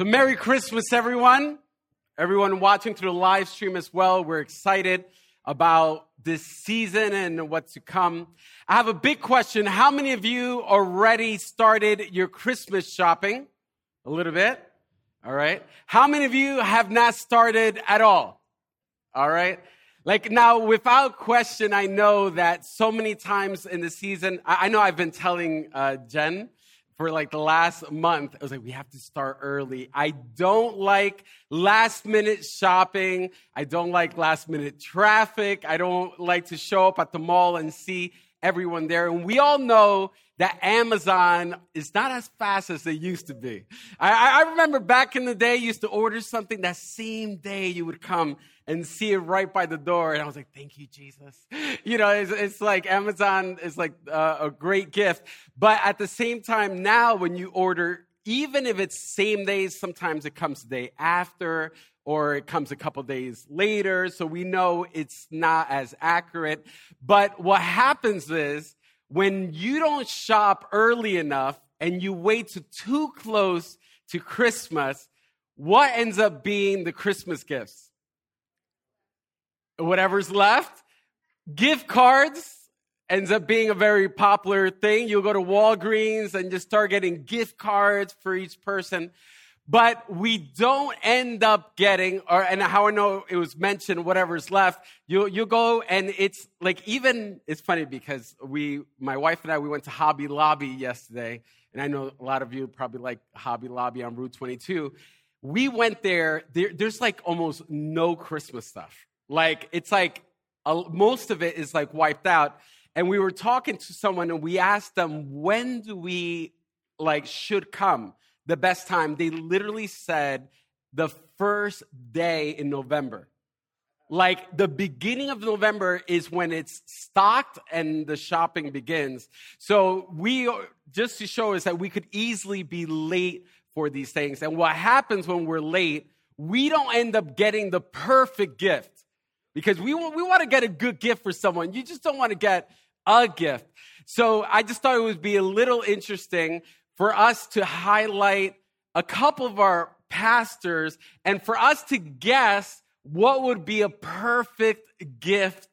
So, Merry Christmas, everyone. Everyone watching through the live stream as well. We're excited about this season and what's to come. I have a big question. How many of you already started your Christmas shopping? A little bit. All right. How many of you have not started at all? All right. Like now, without question, I know that so many times in the season, I, know I've been telling uh, Jen for like the last month, I was like, we have to start early. I don't like last minute shopping. I don't like last minute traffic. I don't like to show up at the mall and see everyone there. And we all know that Amazon is not as fast as they used to be. I, I remember back in the day, you used to order something that same day you would come and see it right by the door. And I was like, thank you, Jesus. You know, it's, it's like Amazon is like uh, a great gift. But at the same time, now when you order, even if it's same day, sometimes it comes the day after or it comes a couple days later. So we know it's not as accurate. But what happens is when you don't shop early enough and you wait to too close to Christmas, what ends up being the Christmas gifts? whatever's left. Gift cards ends up being a very popular thing. You'll go to Walgreens and just start getting gift cards for each person. But we don't end up getting, or and how I know it was mentioned, whatever's left, you you go and it's like even it's funny because we, my wife and I, we went to Hobby Lobby yesterday, and I know a lot of you probably like Hobby Lobby on Route 22. We went there, there there's like almost no Christmas stuff like, it's like uh, most of it is like wiped out. And we were talking to someone and we asked them, when do we like should come? The best time. They literally said the first day in November. Like the beginning of November is when it's stocked and the shopping begins. So we, just to show us that we could easily be late for these things. And what happens when we're late, we don't end up getting the perfect gift because we, we want to get a good gift for someone. You just don't want to get a gift. So I just thought it would be a little interesting for us to highlight a couple of our pastors and for us to guess what would be a perfect gift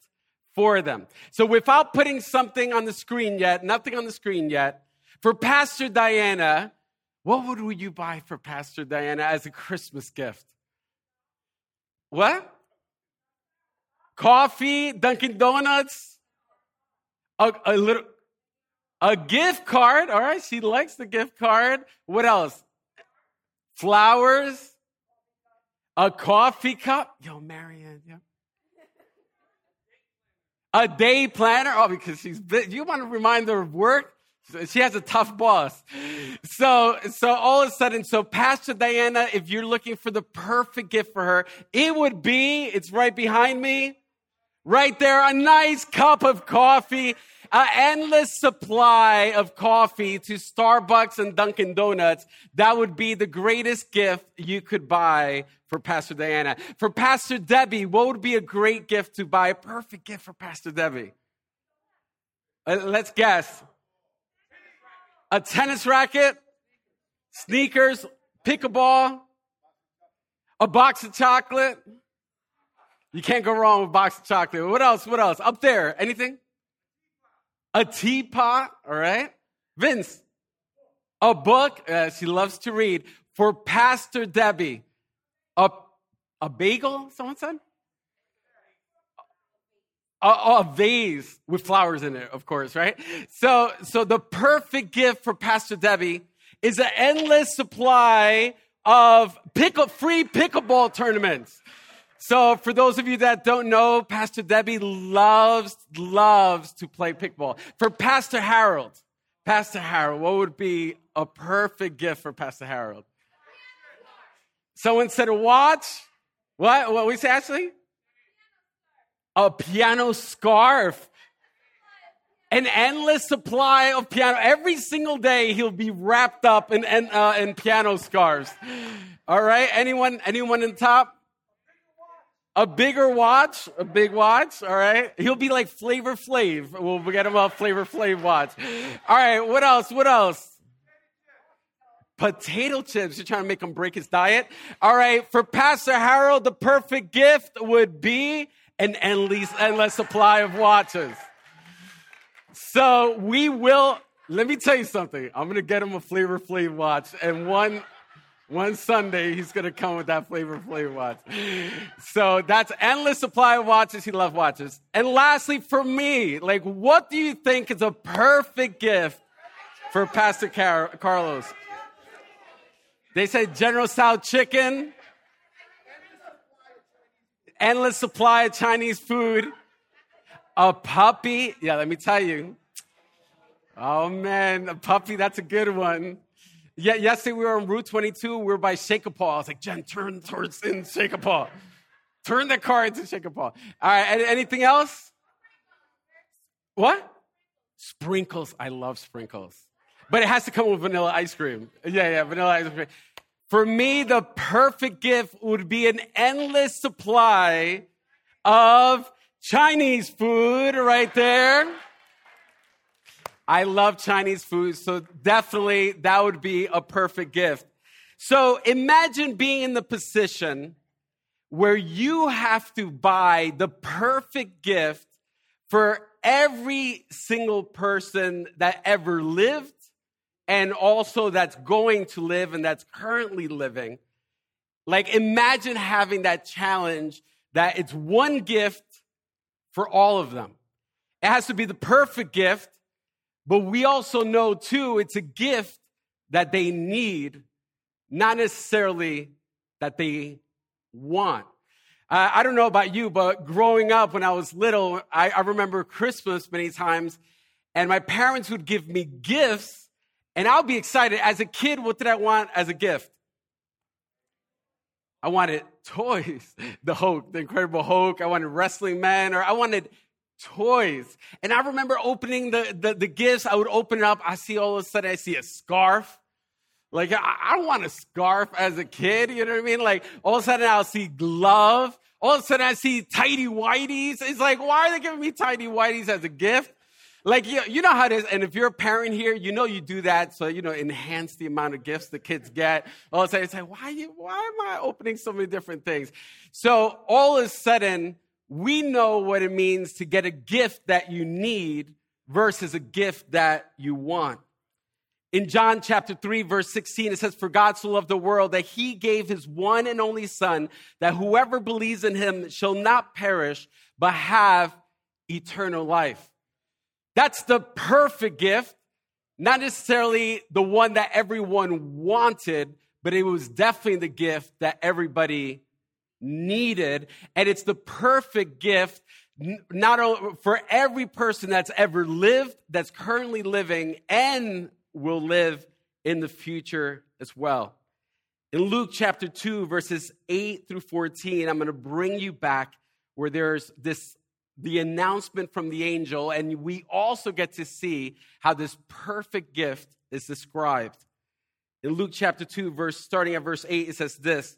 for them. So without putting something on the screen yet, nothing on the screen yet, for Pastor Diana, what would you buy for Pastor Diana as a Christmas gift? What? coffee, Dunkin' Donuts, a, a little, a gift card. All right, she likes the gift card. What else? Flowers, a coffee cup. Yo, Marianne, yeah. A day planner. Oh, because she's. You want to remind her of work? She has a tough boss. So, so all of a sudden, so Pastor Diana, if you're looking for the perfect gift for her, it would be, it's right behind me, Right there, a nice cup of coffee, an endless supply of coffee to Starbucks and Dunkin' Donuts. That would be the greatest gift you could buy for Pastor Diana. For Pastor Debbie, what would be a great gift to buy? A perfect gift for Pastor Debbie. Uh, let's guess. A tennis racket, sneakers, pickleball, a box of chocolate. You can't go wrong with a box of chocolate. What else? What else? Up there, anything? A teapot, all right? Vince, a book. Uh, she loves to read. For Pastor Debbie, a, a bagel, someone said? A, a, vase with flowers in it, of course, right? So, so the perfect gift for Pastor Debbie is an endless supply of pickle, free pickleball tournaments. So, for those of you that don't know, Pastor Debbie loves, loves to play pickleball. For Pastor Harold, Pastor Harold, what would be a perfect gift for Pastor Harold? Someone said a watch. What? What we say, Ashley? A piano scarf. An endless supply of piano. Every single day he'll be wrapped up in, in, uh, in piano scarves. All right. Anyone, anyone in top? A bigger watch, a big watch, all right? He'll be like Flavor Flav. We'll get him a Flavor Flav watch. All right, what else? What else? Potato chips. You're trying to make him break his diet? All right, for Pastor Harold, the perfect gift would be an endless, endless supply of watches. So we will, let me tell you something. I'm going to get him a Flavor Flav watch and one one Sunday, he's going to come with that Flavor Flav watch. So that's endless supply of watches. He loves watches. And lastly, for me, like, what do you think is a perfect gift for Pastor Car- Carlos? They say General Tso chicken, endless supply of Chinese food, a puppy. Yeah, let me tell you. Oh man, a puppy, that's a good one. Yeah, yesterday we were on Route 22. We were by Shakopee. I was like, Jen, turn towards in Shakopee. Turn the car into Shakopee. All right, anything else? What? Sprinkles. I love sprinkles. But it has to come with vanilla ice cream. Yeah, yeah, vanilla ice cream. For me, the perfect gift would be an endless supply of Chinese food right there. I love Chinese food, so definitely that would be a perfect gift. So imagine being in the position where you have to buy the perfect gift for every single person that ever lived and also that's going to live and that's currently living. Like imagine having that challenge that it's one gift for all of them. It has to be the perfect gift but we also know too, it's a gift that they need, not necessarily that they want. Uh, I don't know about you, but growing up when I was little, I, I remember Christmas many times, and my parents would give me gifts, and I'll be excited. As a kid, what did I want as a gift? I wanted toys, the Hulk, the Incredible Hulk. I wanted Wrestling Man, or I wanted toys. And I remember opening the, the, the, gifts. I would open it up. I see all of a sudden, I see a scarf. Like, I, I don't want a scarf as a kid. You know what I mean? Like, all of a sudden, I'll see glove. All of a sudden, I see tidy whiteys. It's like, why are they giving me tidy whiteys as a gift? Like, you, you know how it is. And if you're a parent here, you know you do that. So, you know, enhance the amount of gifts the kids get. All of a sudden, it's like, why, you, why am I opening so many different things? So, all of a sudden, we know what it means to get a gift that you need versus a gift that you want. In John chapter 3, verse 16, it says, For God so loved the world that he gave his one and only Son, that whoever believes in him shall not perish, but have eternal life. That's the perfect gift, not necessarily the one that everyone wanted, but it was definitely the gift that everybody needed. And it's the perfect gift not only for every person that's ever lived, that's currently living, and will live in the future as well. In Luke chapter 2, verses 8 through 14, I'm going to bring you back where there's this the announcement from the angel, and we also get to see how this perfect gift is described. In Luke chapter 2, verse starting at verse 8, it says this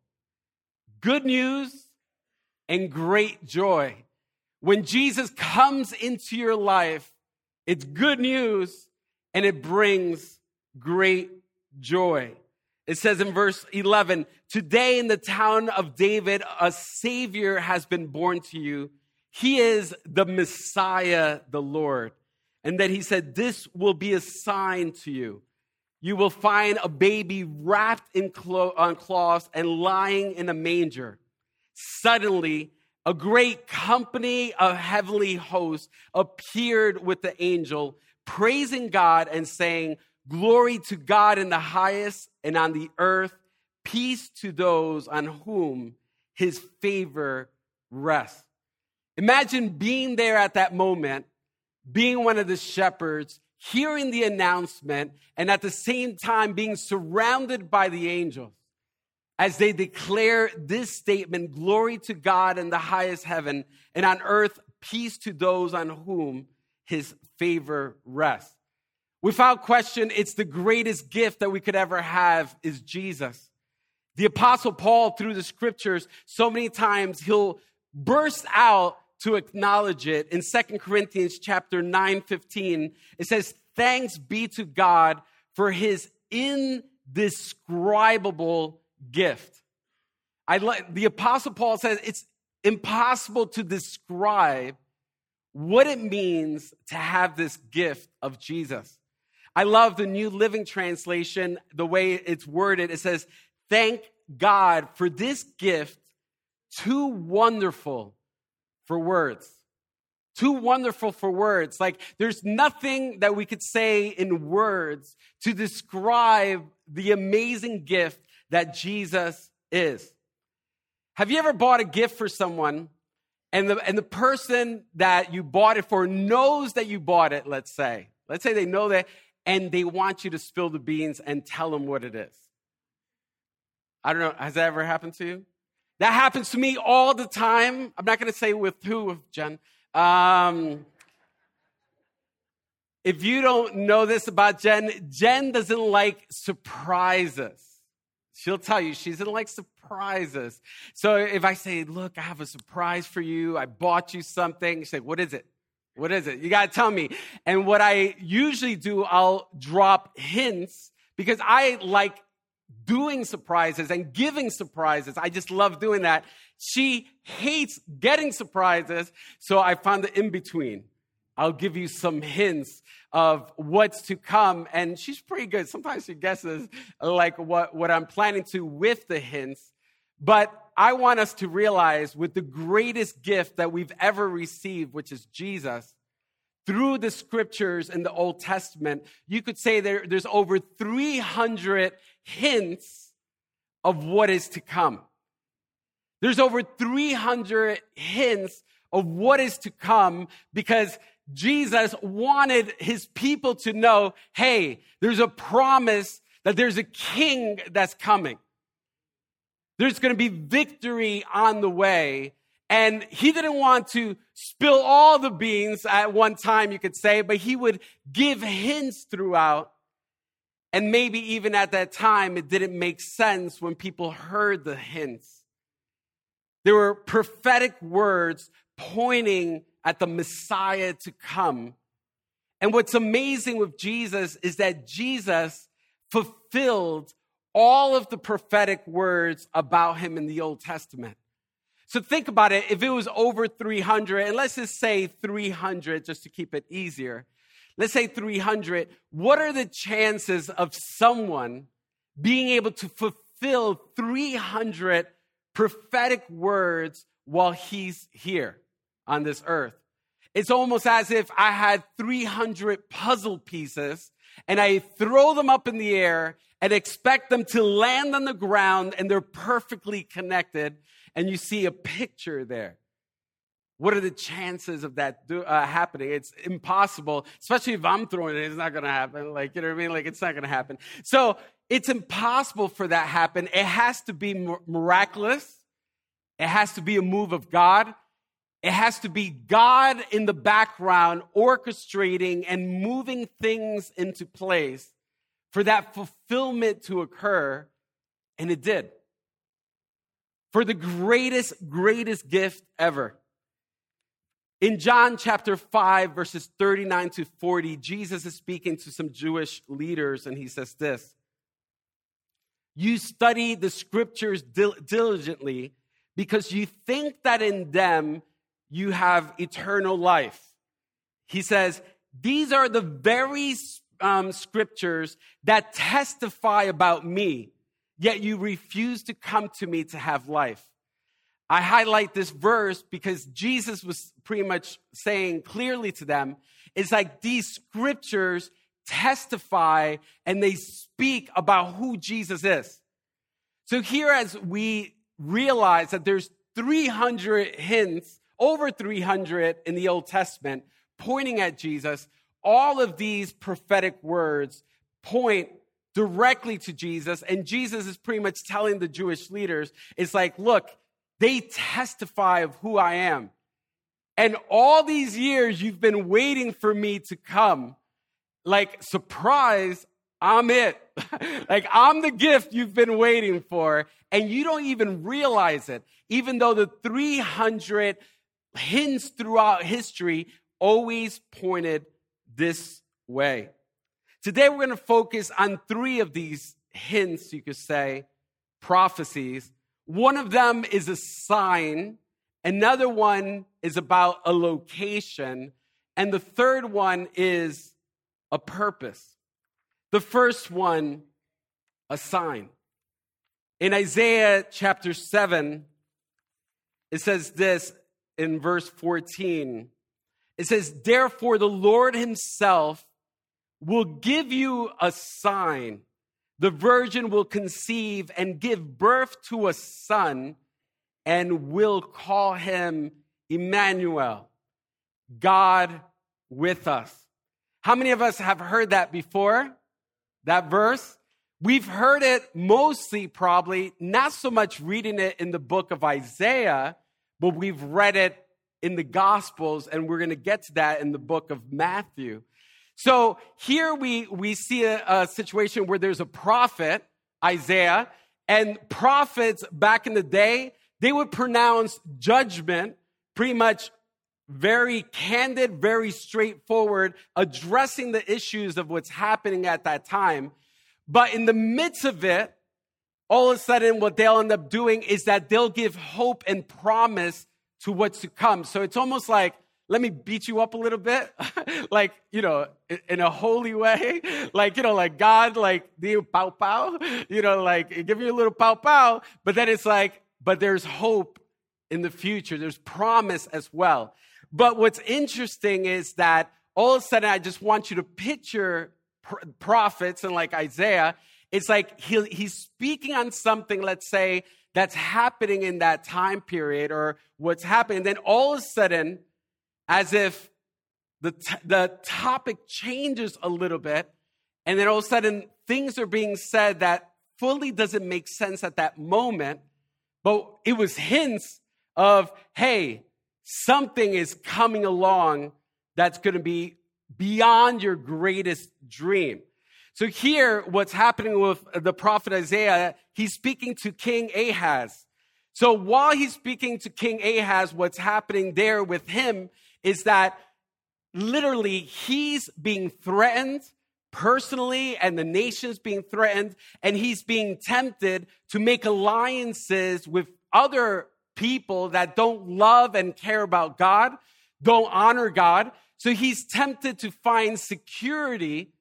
good news and great joy. When Jesus comes into your life, it's good news and it brings great joy. It says in verse 11, Today in the town of David, a Savior has been born to you. He is the Messiah, the Lord. And then he said, This will be a sign to you. You will find a baby wrapped in clo- on cloths and lying in a manger. Suddenly, a great company of heavenly hosts appeared with the angel, praising God and saying, Glory to God in the highest, and on the earth, peace to those on whom his favor rests. Imagine being there at that moment, being one of the shepherds, hearing the announcement, and at the same time being surrounded by the angels as they declare this statement Glory to God in the highest heaven, and on earth, peace to those on whom his favor rests. Without question, it's the greatest gift that we could ever have is Jesus. The apostle Paul, through the scriptures, so many times he'll burst out to acknowledge it. In Second Corinthians chapter 9, 15, it says, Thanks be to God for his indescribable gift. I like the apostle Paul says it's impossible to describe what it means to have this gift of Jesus. I love the New Living Translation, the way it's worded. It says, Thank God for this gift, too wonderful for words. Too wonderful for words. Like, there's nothing that we could say in words to describe the amazing gift that Jesus is. Have you ever bought a gift for someone and the, and the person that you bought it for knows that you bought it, let's say? Let's say they know that and they want you to spill the beans and tell them what it is. I don't know, has that ever happened to you? That happens to me all the time. I'm not going to say with who, Jen. Um, if you don't know this about Jen, Jen doesn't like surprises. She'll tell you she doesn't like surprises. So if I say, Look, I have a surprise for you, I bought you something, she's like, What is it? What is it? You got to tell me. And what I usually do, I'll drop hints because I like doing surprises and giving surprises. I just love doing that. She hates getting surprises. So I found the in between. I'll give you some hints of what's to come. And she's pretty good. Sometimes she guesses like what, what I'm planning to with the hints. But I want us to realize with the greatest gift that we've ever received, which is Jesus, through the scriptures in the Old Testament, you could say there, there's over 300 hints of what is to come. There's over 300 hints of what is to come because Jesus wanted his people to know hey, there's a promise that there's a king that's coming. There's going to be victory on the way. And he didn't want to spill all the beans at one time, you could say, but he would give hints throughout. And maybe even at that time, it didn't make sense when people heard the hints. There were prophetic words pointing at the Messiah to come. And what's amazing with Jesus is that Jesus fulfilled all of the prophetic words about him in the Old Testament. So think about it. If it was over 300, and let's just say 300 just to keep it easier, let's say 300, what are the chances of someone being able to fulfill 300 prophetic words while he's here? on this earth. It's almost as if I had 300 puzzle pieces and I throw them up in the air and expect them to land on the ground and they're perfectly connected and you see a picture there. What are the chances of that do, uh, happening? It's impossible, especially if I'm throwing it. It's not going to happen. Like, you know what I mean? Like, it's not going to happen. So it's impossible for that happen. It has to be miraculous. It has to be a move of God. It has to be God in the background orchestrating and moving things into place for that fulfillment to occur. And it did. For the greatest, greatest gift ever. In John chapter 5, verses 39 to 40, Jesus is speaking to some Jewish leaders, and he says this You study the scriptures diligently because you think that in them you have eternal life. He says, these are the very um, scriptures that testify about me, yet you refuse to come to me to have life. I highlight this verse because Jesus was pretty much saying clearly to them, it's like these scriptures testify and they speak about who Jesus is. So here as we realize that there's 300 hints, over 300 in the Old Testament pointing at Jesus, all of these prophetic words point directly to Jesus. And Jesus is pretty much telling the Jewish leaders, it's like, look, they testify of who I am. And all these years you've been waiting for me to come. Like, surprise, I'm it. like, I'm the gift you've been waiting for. And you don't even realize it, even though the 300 hints throughout history always pointed this way. Today, we're going to focus on three of these hints, you could say, prophecies. One of them is a sign, another one is about a location, and the third one is a purpose. The first one, a sign. In Isaiah chapter 7, it says this in verse 14 it says, Therefore, the Lord Himself will give you a sign. The virgin will conceive and give birth to a son and will call him Emmanuel, God with us. How many of us have heard that before? That verse? We've heard it mostly, probably, not so much reading it in the book of Isaiah, but we've read it in the Gospels, and we're going to get to that in the book of Matthew. So here we, we see a, a situation where there's a prophet, Isaiah, and prophets back in the day, they would pronounce judgment pretty much very candid, very straightforward, addressing the issues of what's happening at that time. But in the midst of it, all of a sudden, what they'll end up doing is that they'll give hope and promise to what's to come. So it's almost like, let me beat you up a little bit, like, you know, in a holy way, like, you know, like God, like, the pow pow, you know, like, give you a little pow pow, but then it's like, but there's hope in the future. There's promise as well. But what's interesting is that all of a sudden, I just want you to picture prophets and like Isaiah. It's like he, he's speaking on something, let's say, that's happening in that time period or what's happening. Then all of a sudden, as if the, t- the topic changes a little bit, and then all of a sudden things are being said that fully doesn't make sense at that moment, but it was hints of, hey, something is coming along that's going to be beyond your greatest dream. So here, what's happening with the prophet Isaiah, he's speaking to King Ahaz. So while he's speaking to King Ahaz, what's happening there with him is that literally he's being threatened personally and the nation's being threatened and he's being tempted to make alliances with other people that don't love and care about God, don't honor God. So he's tempted to find security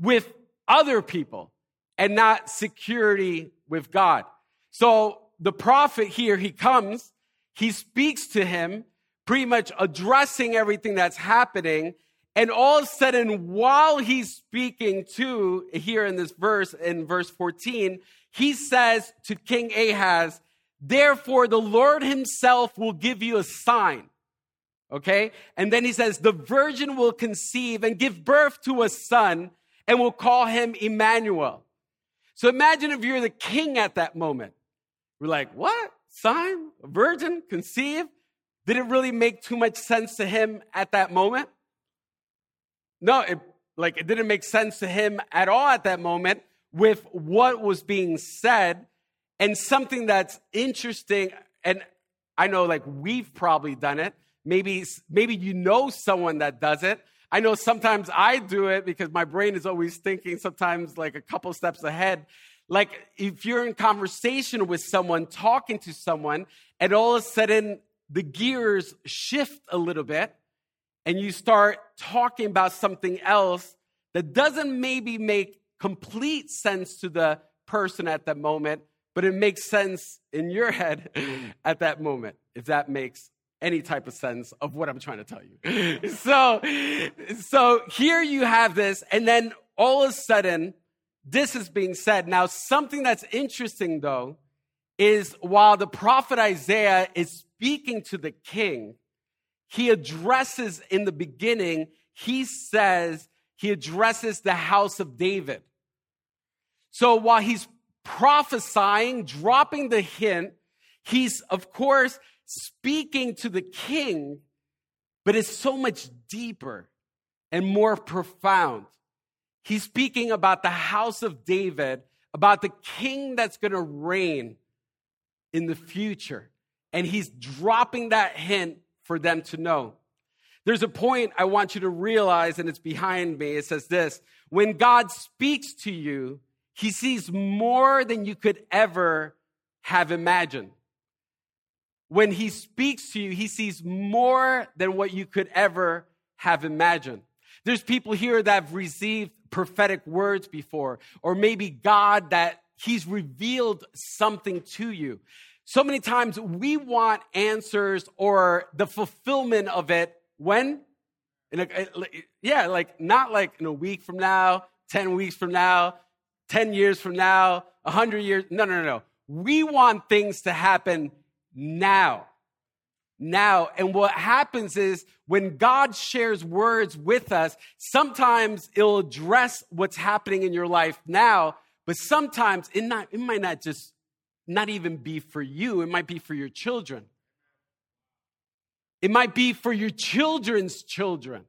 with other people and not security with God. So the prophet here, he comes, he speaks to him, pretty much addressing everything that's happening. And all of a sudden, while he's speaking to here in this verse, in verse 14, he says to King Ahaz, Therefore, the Lord himself will give you a sign. Okay? And then he says, The virgin will conceive and give birth to a son and we'll call him Emmanuel. So imagine if you're the king at that moment. We're like, what? Sign? A virgin? Conceive? Did it really make too much sense to him at that moment? No, it, like it didn't make sense to him at all at that moment with what was being said and something that's interesting and I know like we've probably done it. Maybe maybe you know someone that does it I know sometimes I do it because my brain is always thinking sometimes like a couple steps ahead. Like if you're in conversation with someone, talking to someone, and all of a sudden the gears shift a little bit, and you start talking about something else that doesn't maybe make complete sense to the person at that moment, but it makes sense in your head at that moment, if that makes any type of sense of what I'm trying to tell you. so, so here you have this, and then all of a sudden, this is being said. Now, something that's interesting though is while the prophet Isaiah is speaking to the king, he addresses in the beginning, he says, he addresses the house of David. So while he's prophesying, dropping the hint, he's, of course, speaking to the king, but it's so much deeper and more profound. He's speaking about the house of David, about the king that's going to reign in the future. And he's dropping that hint for them to know. There's a point I want you to realize, and it's behind me. It says this When God speaks to you, he sees more than you could ever have imagined. When he speaks to you, he sees more than what you could ever have imagined. There's people here that have received prophetic words before, or maybe God that He's revealed something to you. So many times we want answers or the fulfillment of it when? A, eh, yeah, like not like in a week from now, 10 weeks from now, 10 years from now, 100 years. No, no, no, no. We want things to happen now now. And what happens is when God shares words with us, sometimes it'll address what's happening in your life now, but sometimes it, not, it might not just not even be for you, it might be for your children. It might be for your children's children.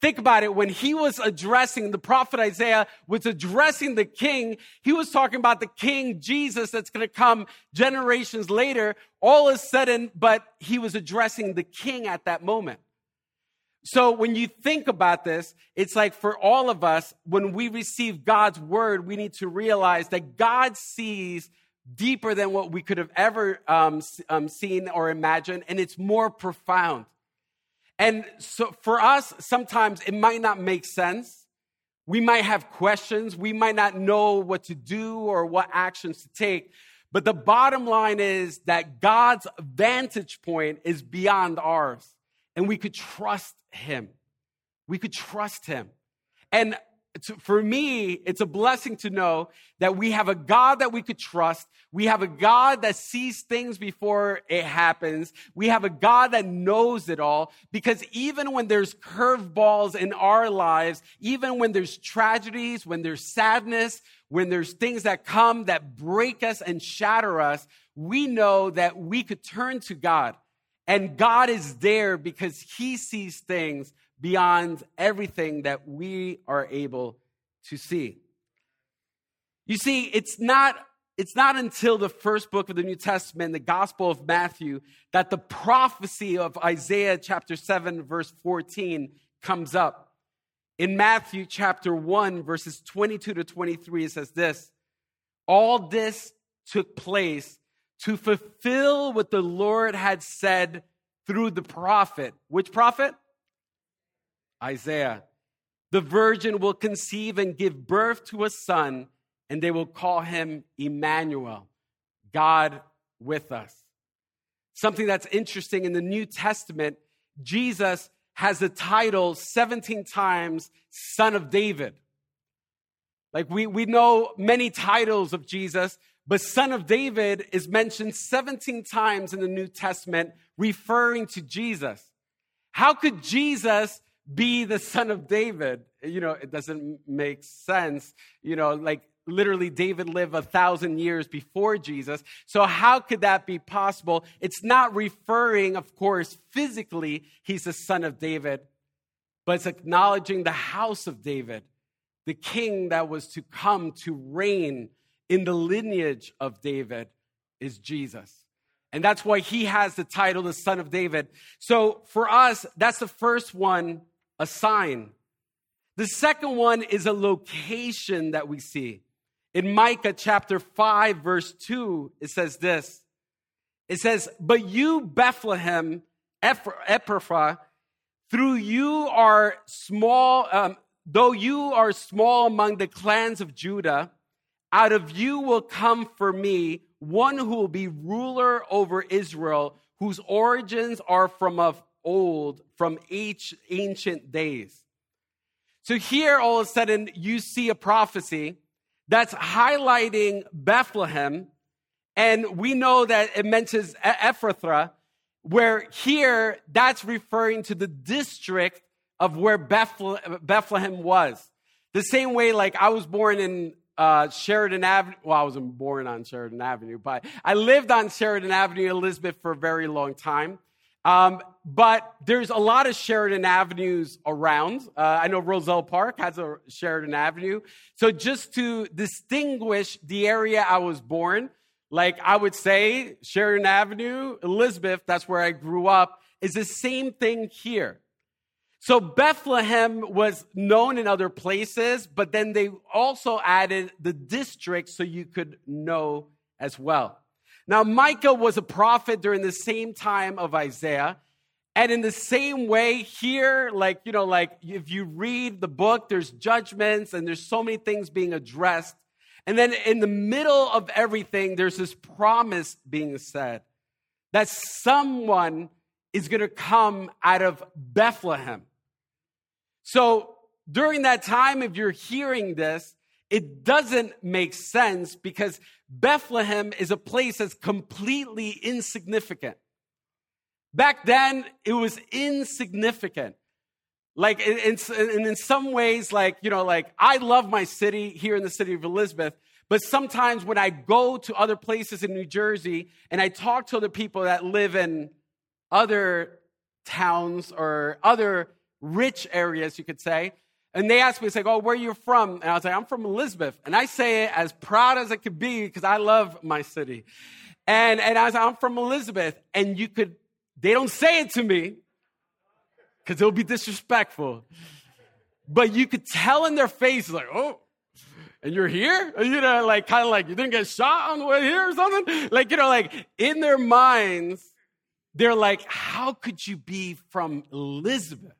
Think about it. When he was addressing, the prophet Isaiah was addressing the king, he was talking about the king Jesus that's going to come generations later, all of a sudden, but he was addressing the king at that moment. So when you think about this, it's like for all of us, when we receive God's word, we need to realize that God sees deeper than what we could have ever um, um, seen or imagined, and it's more profound. And so for us, sometimes it might not make sense. We might have questions. We might not know what to do or what actions to take. But the bottom line is that God's vantage point is beyond ours. And we could trust Him. We could trust Him. And for me, it's a blessing to know that we have a God that we could trust. We have a God that sees things before it happens. We have a God that knows it all because even when there's curveballs in our lives, even when there's tragedies, when there's sadness, when there's things that come that break us and shatter us, we know that we could turn to God. And God is there because he sees things beyond everything that we are able to see. You see, it's not, it's not until the first book of the New Testament, the Gospel of Matthew, that the prophecy of Isaiah chapter 7, verse 14 comes up. In Matthew chapter 1, verses 22 to 23, it says this All this took place to fulfill what the Lord had said through the prophet. Which prophet? Isaiah. The virgin will conceive and give birth to a son, and they will call him Emmanuel, God with us. Something that's interesting in the New Testament, Jesus has the title 17 times Son of David. Like we, we know many titles of Jesus, but Son of David is mentioned 17 times in the New Testament, referring to Jesus. How could Jesus be the son of David. You know, it doesn't make sense. You know, like literally David lived a thousand years before Jesus. So how could that be possible? It's not referring, of course, physically, he's the son of David, but it's acknowledging the house of David, the king that was to come to reign in the lineage of David is Jesus. And that's why he has the title, the son of David. So for us, that's the first one a sign. The second one is a location that we see. In Micah chapter 5, verse 2, it says this It says, But you, Bethlehem, Ephrathah, through you are small, um, though you are small among the clans of Judah, out of you will come for me one who will be ruler over Israel, whose origins are from of old, from ancient days. So here, all of a sudden, you see a prophecy that's highlighting Bethlehem, and we know that it mentions Ephrathah, where here that's referring to the district of where Bethlehem was. The same way, like I was born in uh, Sheridan Avenue. Well, I wasn't born on Sheridan Avenue, but I lived on Sheridan Avenue, Elizabeth, for a very long time. Um, but there's a lot of Sheridan Avenues around. Uh, I know Roselle Park has a Sheridan Avenue. So just to distinguish the area I was born, like I would say, Sheridan Avenue, Elizabeth, that's where I grew up, is the same thing here. So Bethlehem was known in other places, but then they also added the district so you could know as well. Now, Micah was a prophet during the same time of Isaiah. And in the same way, here, like, you know, like if you read the book, there's judgments and there's so many things being addressed. And then in the middle of everything, there's this promise being said that someone is going to come out of Bethlehem. So during that time, if you're hearing this, it doesn't make sense because Bethlehem is a place that's completely insignificant. Back then, it was insignificant. Like, in, in some ways, like, you know, like, I love my city here in the city of Elizabeth, but sometimes when I go to other places in New Jersey and I talk to other people that live in other towns or other rich areas, you could say, and they ask me, it's like, oh, where are you from? And I was like, I'm from Elizabeth. And I say it as proud as it could be because I love my city. And, and I was like, I'm from Elizabeth. And you could, they don't say it to me because it'll be disrespectful. But you could tell in their face, like, oh, and you're here? You know, like, kind of like, you didn't get shot on the way here or something? Like, you know, like, in their minds, they're like, how could you be from Elizabeth?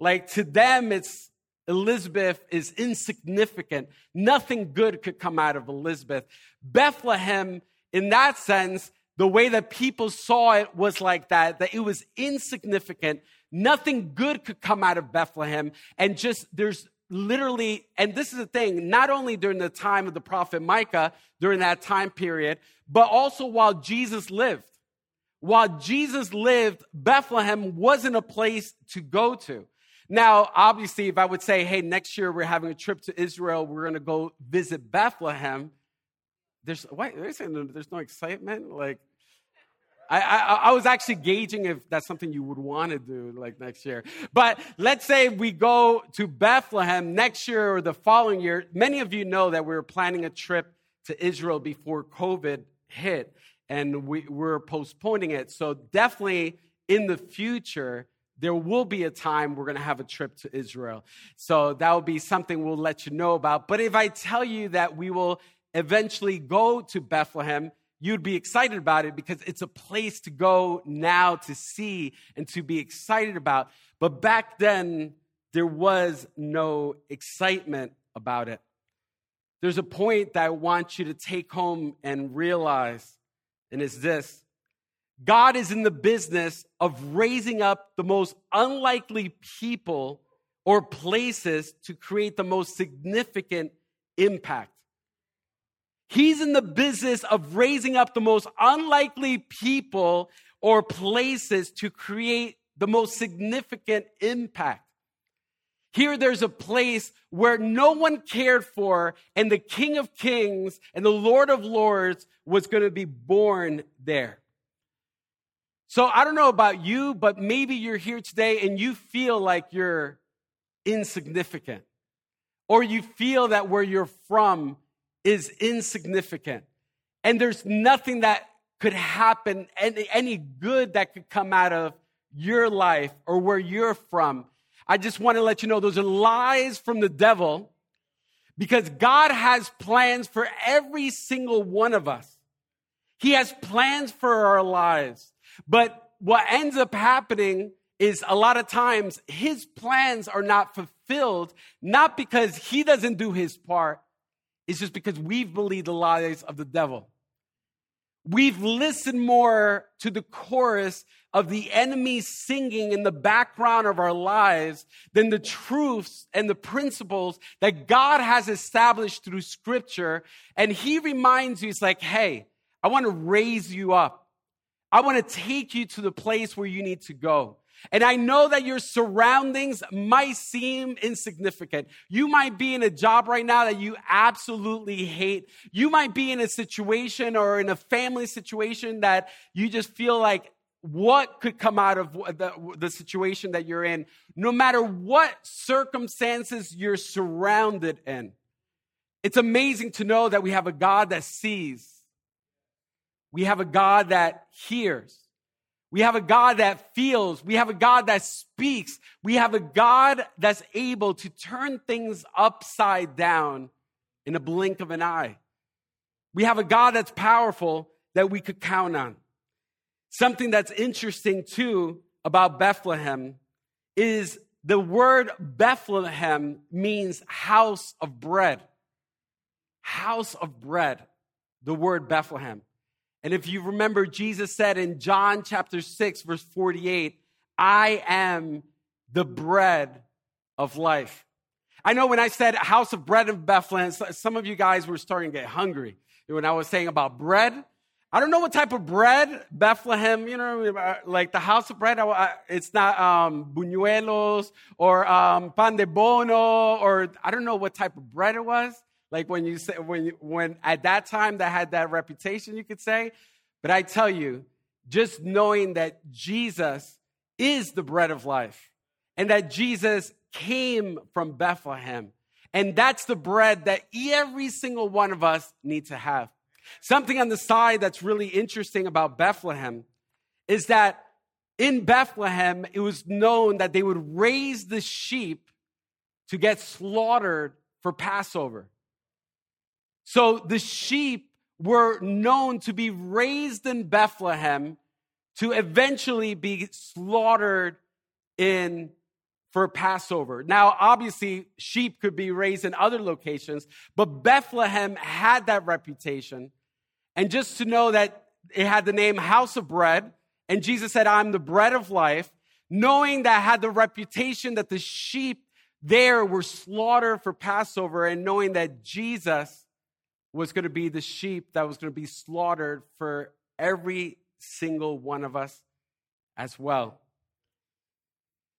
Like, to them, it's Elizabeth is insignificant. Nothing good could come out of Elizabeth. Bethlehem, in that sense, the way that people saw it was like that, that it was insignificant. Nothing good could come out of Bethlehem. And just there's literally, and this is the thing, not only during the time of the prophet Micah, during that time period, but also while Jesus lived. While Jesus lived, Bethlehem wasn't a place to go to. Now, obviously, if I would say, hey, next year we're having a trip to Israel, we're going to go visit Bethlehem, there's, why, they're there's no excitement? Like, I, I, I, was actually gauging if that's something you would want to do like next year. But let's say we go to Bethlehem next year or the following year. Many of you know that we were planning a trip to Israel before COVID hit, and we, we're postponing it. So definitely in the future, there will be a time we're going to have a trip to Israel. So that will be something we'll let you know about. But if I tell you that we will eventually go to Bethlehem, you'd be excited about it because it's a place to go now to see and to be excited about. But back then, there was no excitement about it. There's a point that I want you to take home and realize, and it's this God is in the business of raising up the most unlikely people or places to create the most significant impact. He's in the business of raising up the most unlikely people or places to create the most significant impact. Here, there's a place where no one cared for, and the King of Kings and the Lord of Lords was going to be born there. So I don't know about you, but maybe you're here today and you feel like you're insignificant, or you feel that where you're from is insignificant, and there's nothing that could happen, any, any good that could come out of your life or where you're from. I just want to let you know those are lies from the devil because God has plans for every single one of us. He has plans for our lives. But what ends up happening is a lot of times his plans are not fulfilled, not because he doesn't do his part, it's just because we've believed the lies of the devil. We've listened more to the chorus of the enemy singing in the background of our lives than the truths and the principles that God has established through scripture. And he reminds you, it's like, hey, I want to raise you up. I want to take you to the place where you need to go. And I know that your surroundings might seem insignificant. You might be in a job right now that you absolutely hate. You might be in a situation or in a family situation that you just feel like what could come out of the, the situation that you're in, no matter what circumstances you're surrounded in. It's amazing to know that we have a God that sees. We have a God that hears. We have a God that feels. We have a God that speaks. We have a God that's able to turn things upside down in a blink of an eye. We have a God that's powerful that we could count on. Something that's interesting too about Bethlehem is the word Bethlehem means house of bread. House of bread, the word Bethlehem. And if you remember, Jesus said in John chapter 6, verse 48, I am the bread of life. I know when I said house of bread in Bethlehem, some of you guys were starting to get hungry when I was saying about bread. I don't know what type of bread Bethlehem, you know, like the house of bread. It's not um, buñuelos or um, pan de bono, or I don't know what type of bread it was. Like when you say, when, you, when at that time that had that reputation, you could say. But I tell you, just knowing that Jesus is the bread of life and that Jesus came from Bethlehem. And that's the bread that every single one of us need to have. Something on the side that's really interesting about Bethlehem is that in Bethlehem, it was known that they would raise the sheep to get slaughtered for Passover. So the sheep were known to be raised in Bethlehem to eventually be slaughtered in for Passover. Now, obviously, sheep could be raised in other locations, but Bethlehem had that reputation. And just to know that it had the name House of Bread, and Jesus said, I'm the bread of life, knowing that had the reputation that the sheep there were slaughtered for Passover, and knowing that Jesus was going to be the sheep that was going to be slaughtered for every single one of us as well.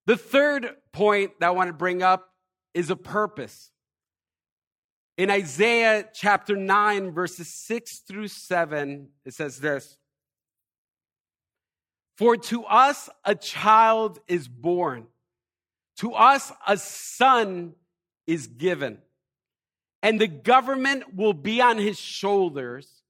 The third point that I want to bring up is a purpose. In Isaiah chapter 9, verses 6 through 7, it says this For to us a child is born, to us a son is given and the government will be on his shoulders,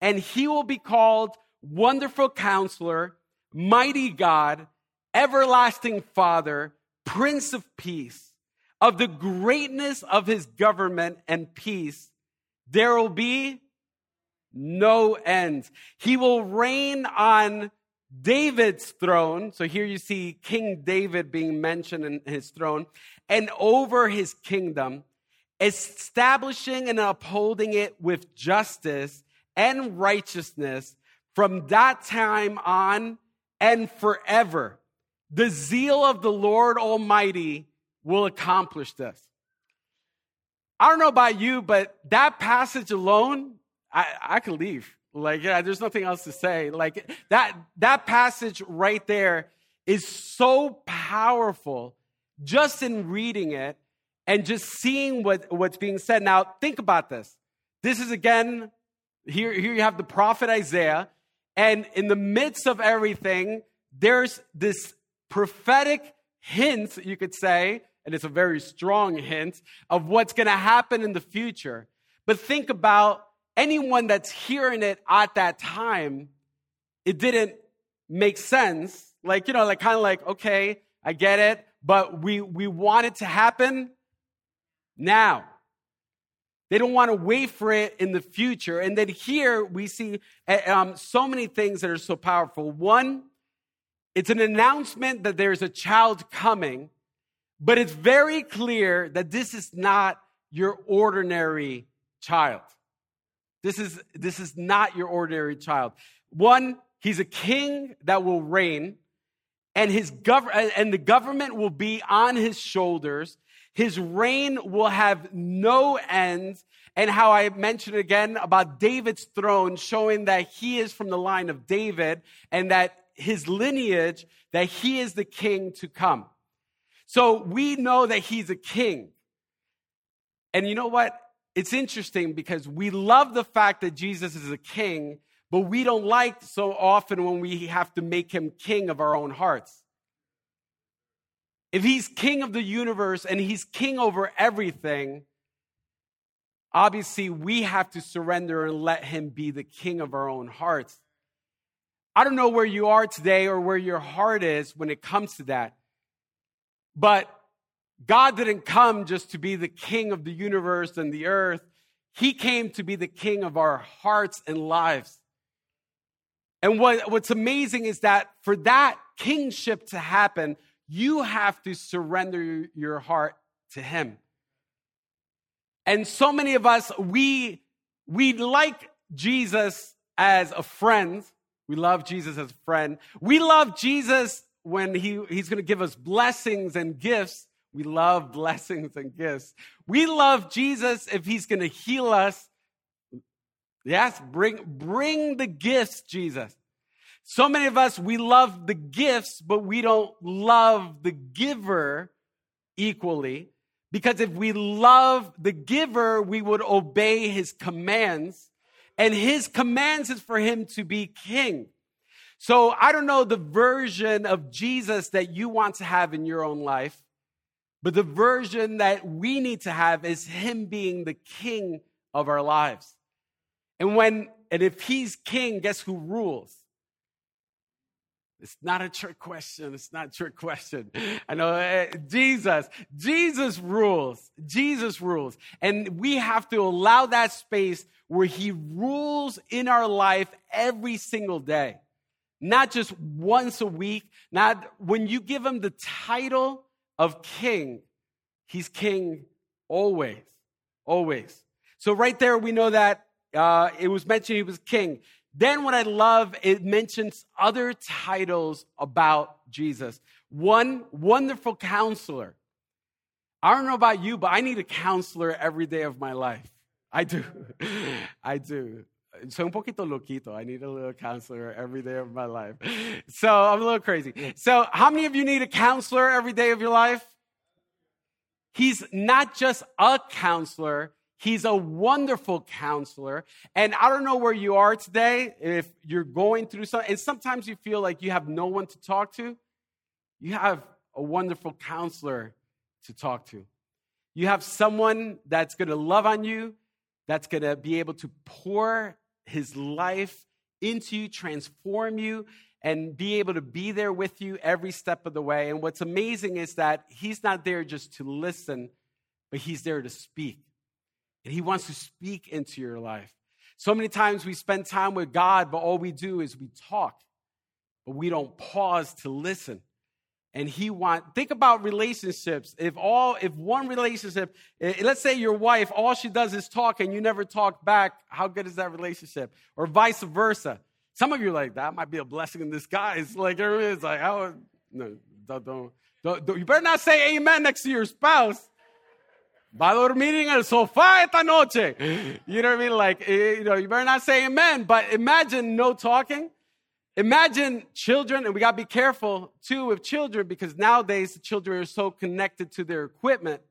and he will be called Wonderful Counselor, Mighty God, Everlasting Father, Prince of Peace. Of the greatness of his government and peace, there will be no end. He will reign on David's throne. So here you see King David being mentioned in his throne and over his kingdom establishing and upholding it with justice and righteousness from that time on and forever. The zeal of the Lord Almighty will accomplish this. I don't know about you, but that passage alone, I, I could leave. Like, yeah, there's nothing else to say. Like that, that passage right there is so powerful just in reading it and just seeing what, what's being said. Now, think about this. This is again, here, here you have the prophet Isaiah, and in the midst of everything, there's this prophetic hint, you could say, and it's a very strong hint of what's going to happen in the future. But think about anyone that's hearing it at that time, it didn't make sense. Like, you know, like kind of like, okay, I get it, but we, we want it to happen now. They don't want to wait for it in the future. And then here we see eh, um, so many things that are so powerful. One It's an announcement that there's a child coming, but it's very clear that this is not your ordinary child. This is, this is not your ordinary child. One, he's a king that will reign, and, his gov- and the government will be on his shoulders. His reign will have no end. And how I mentioned again about David's throne, showing that he is from the line of David and that his lineage, that he is the king to come. So we know that he's a king. And you know what? It's interesting because we love the fact that Jesus is a king, but we don't like so often when we have to make him king of our own hearts. If he's king of the universe and he's king over everything, obviously we have to surrender and let him be the king of our own hearts. I don't know where you are today or where your heart is when it comes to that. But God didn't come just to be the king of the universe and the earth. He came to be the king of our hearts and lives. And what, what's amazing is that for that kingship to happen, you have to surrender your heart to him. And so many of us, we, we like Jesus as a friend, we love Jesus as a friend. We love Jesus when he, he's going to give us blessings and gifts. We love blessings and gifts. We love Jesus if he's going to heal us. Yes, bring, bring the gifts, Jesus. So many of us, we love the gifts, but we don't love the giver equally. Because if we love the giver, we would obey his commands and his commands is for him to be king. So I don't know the version of Jesus that you want to have in your own life, but the version that we need to have is him being the king of our lives. And when and if he's king, guess who rules? It's not a trick question. It's not a trick question. I know uh, Jesus, Jesus rules. Jesus rules. And we have to allow that space where he rules in our life every single day. Not just once a week, not when you give him the title of king, he's king always, always. So right there, we know that uh, it was mentioned he was king. Then what I love, it mentions other titles about Jesus. One, wonderful counselor. I don't know about you, but I need a counselor every day of my life. I do. I do. Soy un poquito loquito. I need a little counselor every day of my life. So I'm a little crazy. So, how many of you need a counselor every day of your life? He's not just a counselor, He's a wonderful counselor. And I don't know where you are today, if you're going through something, and sometimes you feel like you have no one to talk to. You have a wonderful counselor to talk to. You have someone that's going to love on you, that's going to be able to pour his life into you, transform you, and be able to be there with you every step of the way. And what's amazing is that he's not there just to listen, but he's there to speak. And He wants to speak into your life. So many times we spend time with God, but all we do is we talk, but we don't pause to listen. And he want think about relationships. If all if one relationship, eh, let's say your wife, all she does is talk and you never talk back, how good is that relationship? Or vice versa. Some of you are like, that might be a blessing in disguise. Like it's like, no, don't, don't, don't, you better not say amen next to your spouse. Va a dormir en el sofá esta noche. You know what I mean? Like, eh, you know, you better not say amen, but imagine no talking. Imagine children, and we got to be careful too with children because nowadays the children are so connected to their equipment,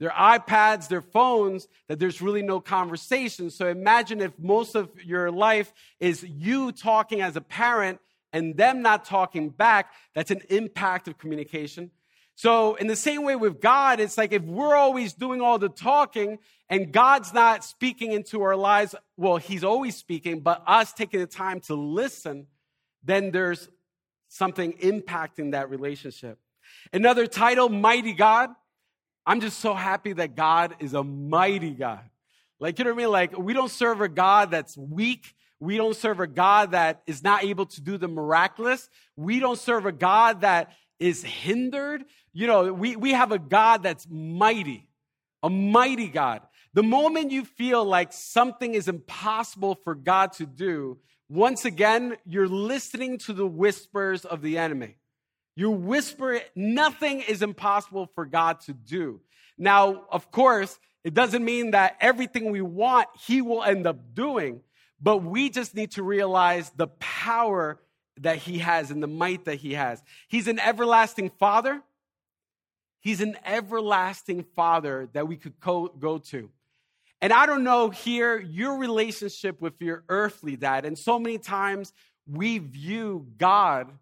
their iPads, their phones, that there's really no conversation. So imagine if most of your life is you talking as a parent and them not talking back. That's an impact of communication. So, in the same way with God, it's like if we're always doing all the talking and God's not speaking into our lives, well, He's always speaking, but us taking the time to listen, then there's something impacting that relationship. Another title, Mighty God. I'm just so happy that God is a mighty God. Like, you know what I mean? Like, we don't serve a God that's weak. We don't serve a God that is not able to do the miraculous. We don't serve a God that is hindered. You know, we, we have a God that's mighty, a mighty God. The moment you feel like something is impossible for God to do, once again, you're listening to the whispers of the enemy. You whisper, nothing is impossible for God to do. Now, of course, it doesn't mean that everything we want, He will end up doing, but we just need to realize the power that He has and the might that He has. He's an everlasting Father. He's an everlasting Father that we could co- go to. And I don't know here your relationship with your earthly dad. And so many times we view God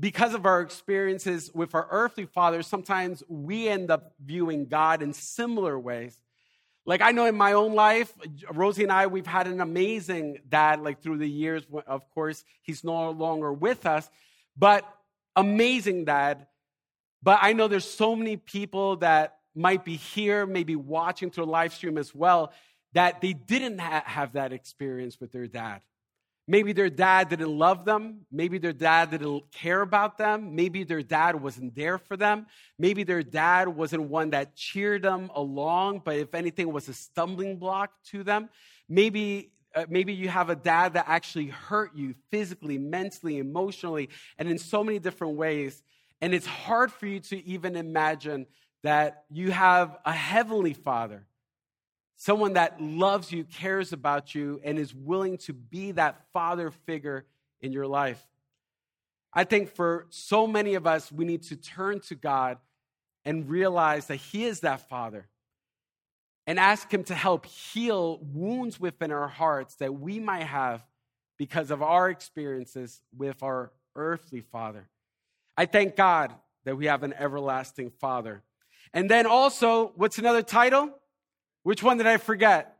because of our experiences with our earthly fathers, sometimes we end up viewing God in similar ways. Like I know in my own life, Rosie and I, we've had an amazing dad, like through the years. Of course, he's no longer with us, but amazing dad. But I know there's so many people that might be here, maybe watching through live stream as well, that they didn't ha- have that experience with their dad. Maybe their dad didn't love them. Maybe their dad didn't care about them. Maybe their dad wasn't there for them. Maybe their dad wasn't one that cheered them along, but if anything, was a stumbling block to them. Maybe uh, maybe you have a dad that actually hurt you physically, mentally, emotionally, and in so many different ways. And it's hard for you to even imagine that you have a heavenly father someone that loves you, cares about you, and is willing to be that father figure in your life. I think for so many of us, we need to turn to God and realize that He is that father and ask Him to help heal wounds within our hearts that we might have because of our experiences with our earthly father. I thank God that we have an everlasting father. And then also, what's another title? Which one did I forget?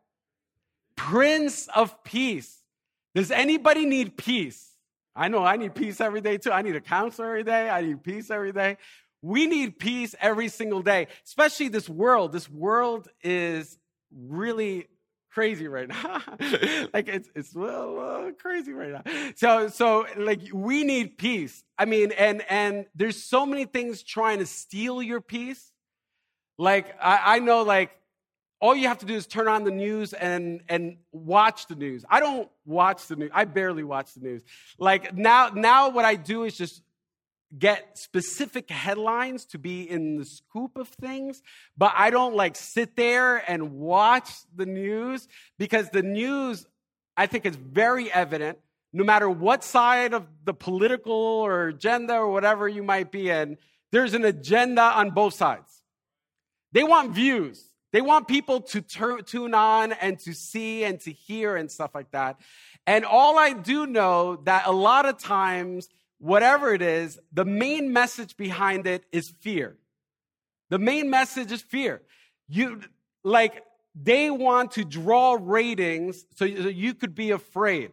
Prince of Peace. Does anybody need peace? I know I need peace every day too. I need a counselor every day. I need peace every day. We need peace every single day, especially this world. This world is really crazy right now. like it's it's well, well, crazy right now. So so like we need peace. I mean, and and there's so many things trying to steal your peace. Like I, I know like all you have to do is turn on the news and and watch the news. I don't watch the news. I barely watch the news. Like now now what I do is just get specific headlines to be in the scoop of things, but I don't like sit there and watch the news because the news I think is very evident no matter what side of the political or agenda or whatever you might be in, there's an agenda on both sides. They want views. They want people to tur- tune on and to see and to hear and stuff like that. And all I do know that a lot of times, whatever it is, the main message behind it is fear. The main message is fear. You like they want to draw ratings so you could be afraid.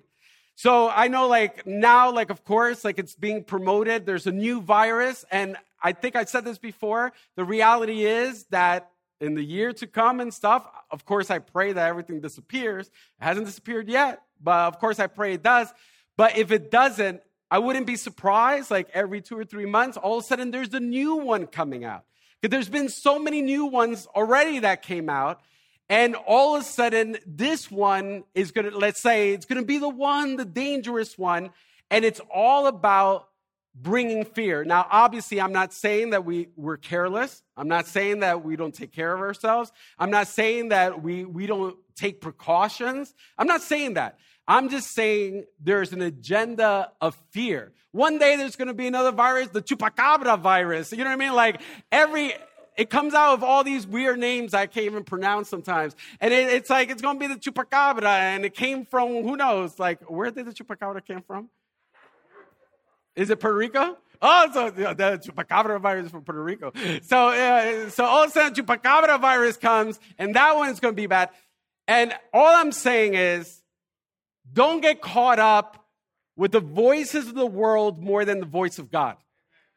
So I know like now, like of course, like it's being promoted. There's a new virus. And I think I said this before. The reality is that in the year to come and stuff, of course, I pray that everything disappears. It hasn't disappeared yet, but of course, I pray it does. But if it doesn't, I wouldn't be surprised, like every two or three months, all of a sudden there's a new one coming out. Because there's been so many new ones already that came out. And all of a sudden, this one is going to, let's say, it's going to be the one, the dangerous one. And it's all about bringing fear. Now, obviously, I'm not saying that we, we're careless. I'm not saying that we don't take care of ourselves. I'm not saying that we, we don't take precautions. I'm not saying that. I'm just saying there's an agenda of fear. One day there's going to be another virus, the chupacabra virus. You know what I mean? Like every, it comes out of all these weird names I can't even pronounce sometimes. And it, it's like, it's going to be the chupacabra. And it came from, who knows? Like, where did the chupacabra came from? Is it Puerto Rico? Oh, so the chupacabra virus from Puerto Rico. So, so all of a sudden, chupacabra virus comes, and that one's going to be bad. And all I'm saying is, don't get caught up with the voices of the world more than the voice of God.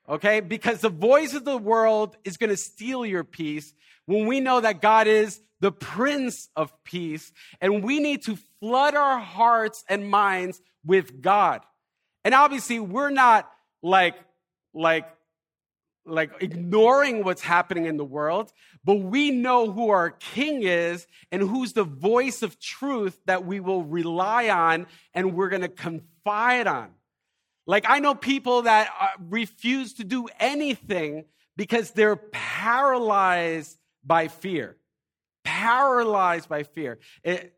okay? Because the voice of the world is going to steal your peace when we know that God is the Prince of Peace, and we need to flood our hearts and minds with God. And obviously, we're not like, like, like ignoring what's happening in the world, but we know who our king is and who's the voice of truth that we will rely on and we're going to confide on. Like, I know people that uh, refuse to do anything because they're paralyzed by fear. Paralyzed by fear. It,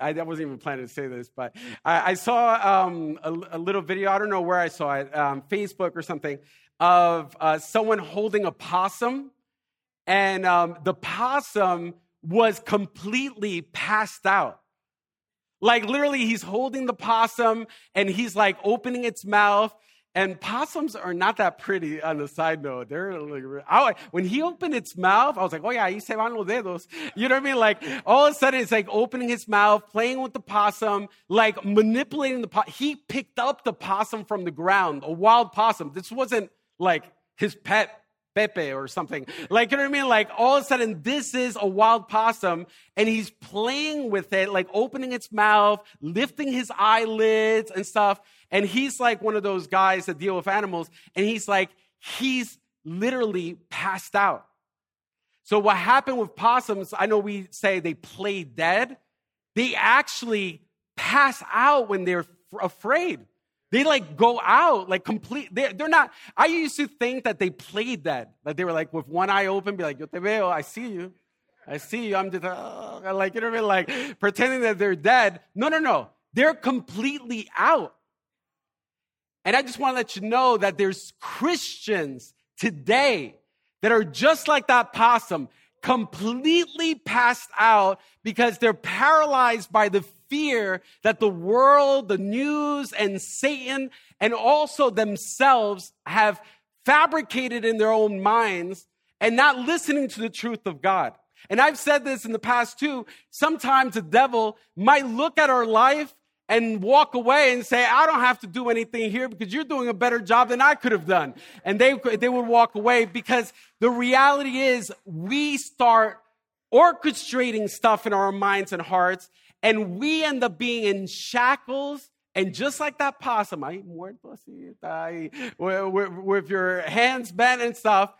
I, I, wasn't even planning to say this, but I, I saw um, a, a, little video. I don't know where I saw it, um, Facebook or something, of uh, someone holding a possum, and um, the possum was completely passed out. Like literally, he's holding the possum and he's like opening its mouth. And possums are not that pretty on the side note. They're like, I, when he opened its mouth, I was like, oh yeah, ahí se van los dedos. You know what I mean? Like all of a sudden it's like opening his mouth, playing with the possum, like manipulating the possum. He picked up the possum from the ground, a wild possum. This wasn't like his pet Pepe or something. Like, you know what I mean? Like, all of a sudden, this is a wild possum, and he's playing with it, like opening its mouth, lifting his eyelids and stuff. And he's like one of those guys that deal with animals, and he's like, he's literally passed out. So, what happened with possums, I know we say they play dead, they actually pass out when they're afraid. They like go out, like complete. They're, they're not. I used to think that they played that. That they were like with one eye open, be like, Yo te veo, I see you. I see you. I'm just oh, like, you know what I mean? Like pretending that they're dead. No, no, no. They're completely out. And I just want to let you know that there's Christians today that are just like that possum, completely passed out because they're paralyzed by the fear that the world, the news, and Satan, and also themselves have fabricated in their own minds and not listening to the truth of God. And I've said this in the past too. Sometimes the devil might look at our life and walk away and say, I don't have to do anything here because you're doing a better job than I could have done. And they, they would walk away because the reality is we start orchestrating stuff in our minds and hearts and we end up being in shackles. And just like that possum, I word with your hands bent and stuff,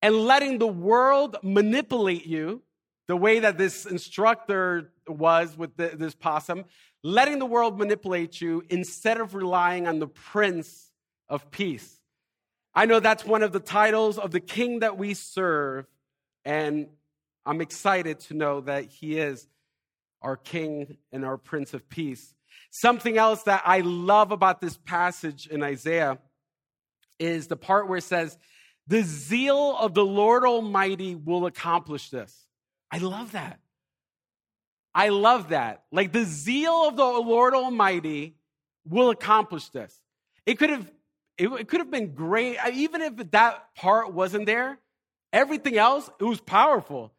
and letting the world manipulate you the way that this instructor was with the, this possum, letting the world manipulate you instead of relying on the Prince of Peace. I know that's one of the titles of the King that we serve, and I'm excited to know that He is our King and our Prince of Peace. Something else that I love about this passage in Isaiah is the part where it says, The zeal of the Lord Almighty will accomplish this. I love that. I love that. Like the zeal of the Lord Almighty will accomplish this. It could have it, could have been great even if that part wasn't there. Everything else it was powerful.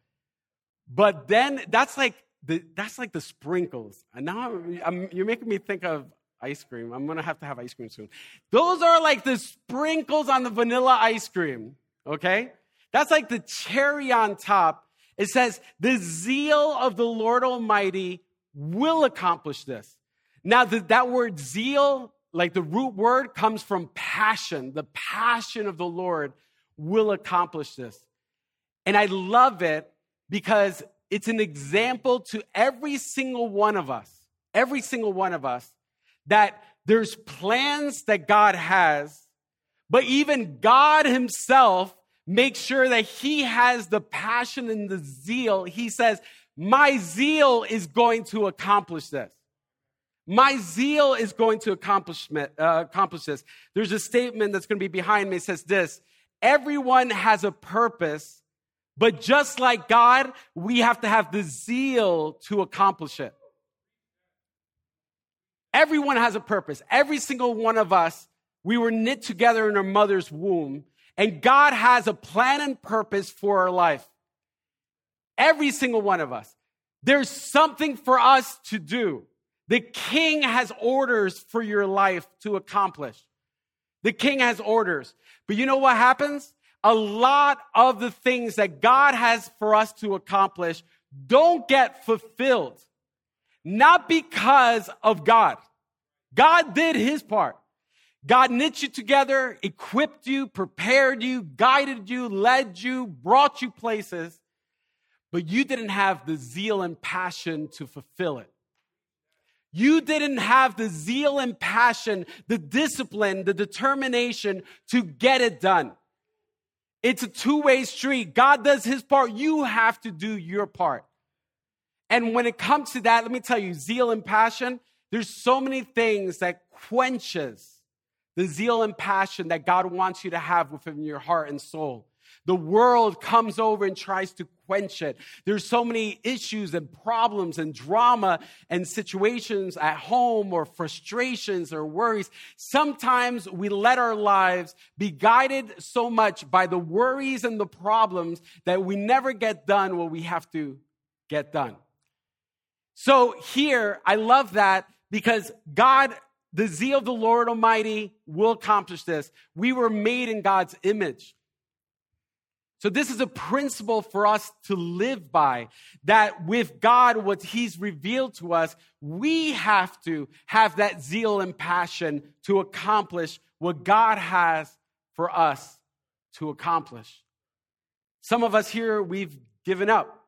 But then that's like the, that's like the sprinkles. And now I'm, I'm, you're making me think of ice cream. I'm gonna have to have ice cream soon. Those are like the sprinkles on the vanilla ice cream. Okay, that's like the cherry on top. It says the zeal of the Lord Almighty will accomplish this. Now the, that word zeal, like the root word, comes from passion. The passion of the Lord will accomplish this, and I love it because it's an example to every single one of us, every single one of us, that there's plans that God has, but even God Himself makes sure that He has the passion and the zeal. He says, My zeal is going to accomplish this. My zeal is going to accomplish, uh, accomplish this. There's a statement that's going to be behind me. It says this Everyone has a purpose but just like God, we have to have the zeal to accomplish it. Everyone has a purpose. Every single one of us, we were knit together in our mother's womb, and God has a plan and purpose for our life. Every single one of us. There's something for us to do. The king has orders for your life to accomplish. The king has orders. But you know what happens? A lot of the things that God has for us to accomplish don't get fulfilled. Not because of God. God did his part. God knit you together, equipped you, prepared you, guided you, led you, brought you places, but you didn't have the zeal and passion to fulfill it. You didn't have the zeal and passion, the discipline, the determination to get it done. It's a two way street. God does his part. You have to do your part. And when it comes to that, let me tell you, zeal and passion, there's so many things that quenches the zeal and passion that God wants you to have within your heart and soul. The world comes over and tries to quench it. There's so many issues and problems and drama and situations at home or frustrations or worries. Sometimes we let our lives be guided so much by the worries and the problems that we never get done what we have to get done. So here, I love that because God the zeal of the Lord Almighty will accomplish this. We were made in God's image. So, this is a principle for us to live by that with God, what He's revealed to us, we have to have that zeal and passion to accomplish what God has for us to accomplish. Some of us here, we've given up.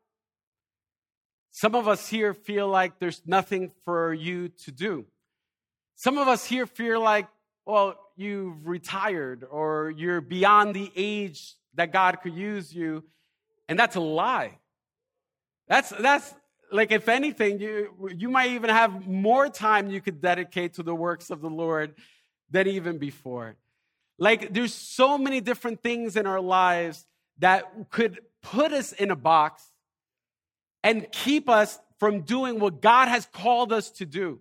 Some of us here feel like there's nothing for you to do. Some of us here feel like, well, you've retired or you're beyond the age that God could use you. And that's a lie. That's, that's like, if anything, you, you might even have more time you could dedicate to the works of the Lord than even before. Like, there's so many different things in our lives that could put us in a box and keep us from doing what God has called us to do.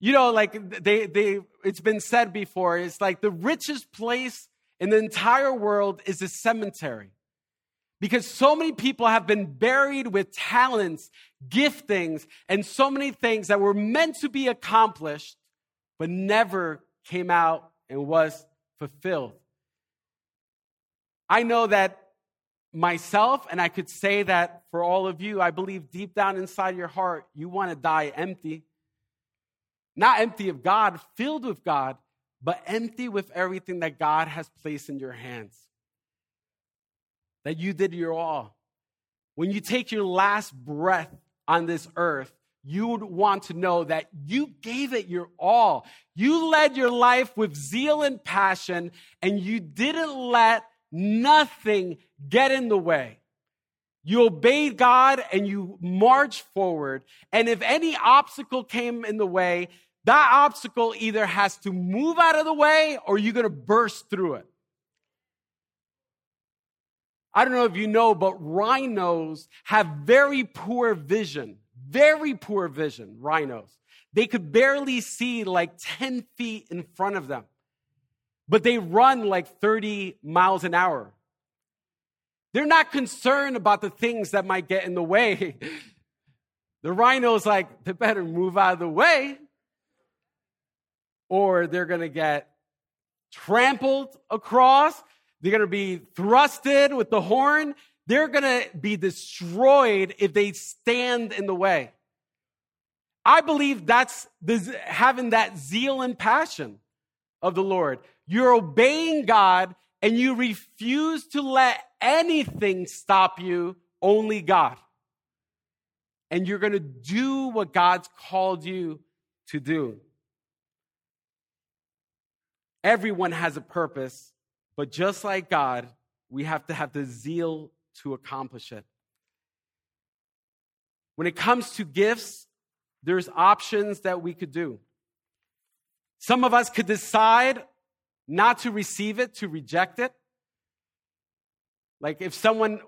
You know, like they, they, it's been said before, it's like the richest place in the entire world is a cemetery. Because so many people have been buried with talents, giftings, and so many things that were meant to be accomplished, but never came out and was fulfilled. I know that myself, and I could say that for all of you, I believe deep down inside your heart, you want to die empty. Not empty of God, filled with God, but empty with everything that God has placed in your hands. That you did your all. When you take your last breath on this earth, you would want to know that you gave it your all. You led your life with zeal and passion, and you didn't let nothing get in the way. You obeyed God and you marched forward. And if any obstacle came in the way, that obstacle either has to move out of the way or you're going to burst through it. I don't know if you know, but rhinos have very poor vision. Very poor vision, rhinos. They could barely see like 10 feet in front of them, but they run like 30 miles an hour. They're not concerned about the things that might get in the way. The rhino's like, they better move out of the way or they're going to get trampled across. They're going to be thrusted with the horn. They're going to be destroyed if they stand in the way. I believe that's having that zeal and passion of the Lord. You're obeying God and you refuse to let anything stop you, only God. And you're going to do what God's called you to do. Everyone has a purpose, but just like God, we have to have the zeal to accomplish it. When it comes to gifts, there's options that we could do. Some of us could decide not to receive it, to reject it. Like if someone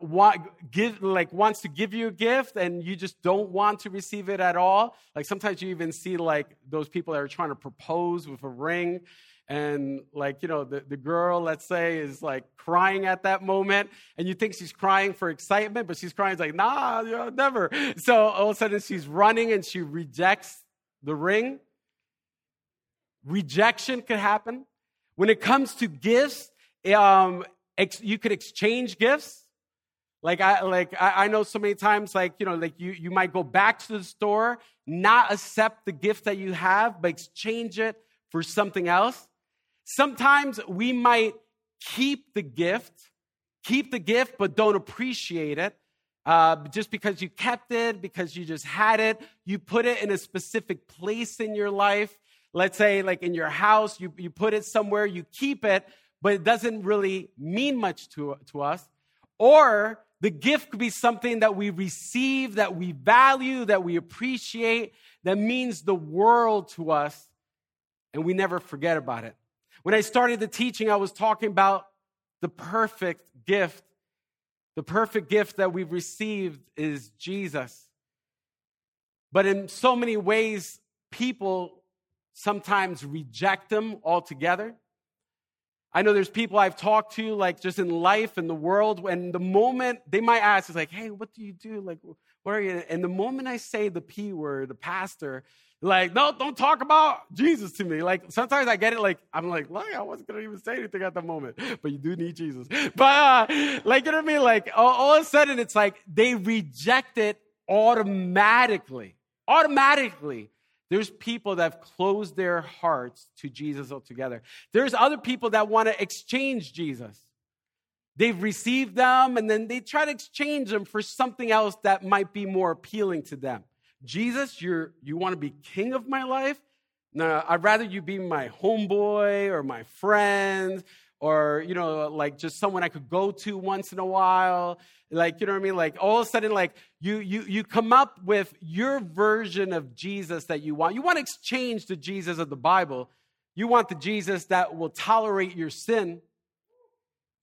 give, like wants to give you a gift and you just don't want to receive it at all. Like sometimes you even see like those people that are trying to propose with a ring and like you know the, the girl let's say is like crying at that moment and you think she's crying for excitement but she's crying like nah you know, never so all of a sudden she's running and she rejects the ring rejection could happen When it comes to gifts, um, ex- you could exchange gifts. Like I like I, I know so many times, like you know, like you you might go back to the store, not accept the gift that you have, but exchange it for something else. Sometimes we might keep the gift, keep the gift, but don't appreciate it. Uh, just because you kept it, because you just had it, you put it in a specific place in your life. Let's say, like in your house, you, you put it somewhere, you keep it, but it doesn't really mean much to, to us. Or the gift could be something that we receive, that we value, that we appreciate, that means the world to us, and we never forget about it. When I started the teaching, I was talking about the perfect gift. The perfect gift that we've received is Jesus. But in so many ways, people sometimes reject them altogether. I know there's people I've talked to, like just in life and the world, when the moment they might ask, is like, hey, what do you do? Like, what are you? And the moment I say the P word, the pastor, like, no, don't talk about Jesus to me. Like, sometimes I get it, like, I'm like, look, I wasn't going to even say anything at the moment, but you do need Jesus. But, uh, like, you know what I mean? Like, all, all of a sudden, it's like they reject it automatically. Automatically. There's people that have closed their hearts to Jesus altogether. There's other people that want to exchange Jesus. They've received them and then they try to exchange them for something else that might be more appealing to them. Jesus, you're, you want to be king of my life? No, I'd rather you be my homeboy or my friend or, you know, like just someone I could go to once in a while. Like, you know what I mean? Like all of a sudden, like you, you, you come up with your version of Jesus that you want. You want to exchange the Jesus of the Bible. You want the Jesus that will tolerate your sin.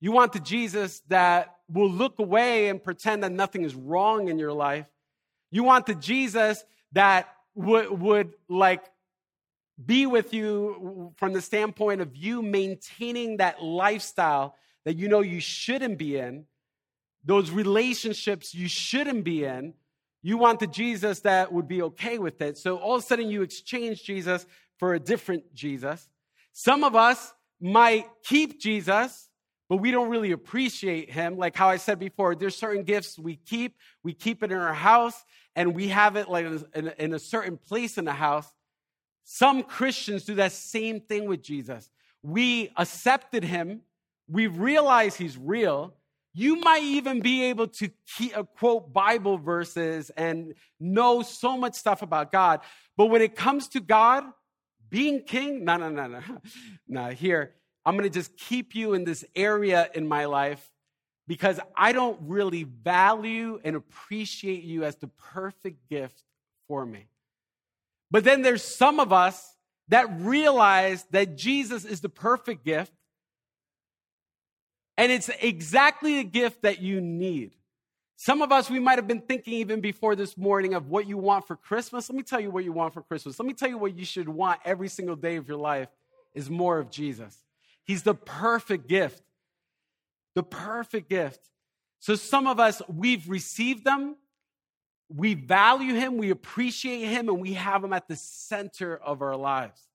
You want the Jesus that will look away and pretend that nothing is wrong in your life. You want the Jesus that would, would like be with you from the standpoint of you maintaining that lifestyle that you know you shouldn't be in, those relationships you shouldn't be in. You want the Jesus that would be okay with it. So all of a sudden you exchange Jesus for a different Jesus. Some of us might keep Jesus, but we don't really appreciate him. Like how I said before, there's certain gifts we keep. We keep it in our house and we have it like in a certain place in the house some Christians do that same thing with Jesus. We accepted him, we realize he's real. You might even be able to uh, quote Bible verses and know so much stuff about God. But when it comes to God being king, no, no, no, no. No, here, I'm going to just keep you in this area in my life because I don't really value and appreciate you as the perfect gift for me. But then there's some of us that realize that Jesus is the perfect gift. And it's exactly the gift that you need. Some of us, we might have been thinking even before this morning of what you want for Christmas. Let me tell you what you want for Christmas. Let me tell you what you should want every single day of your life is more of Jesus. He's the perfect gift. The perfect gift. So some of us, we've received them, we value him, we appreciate him, and we have him at the center of our lives.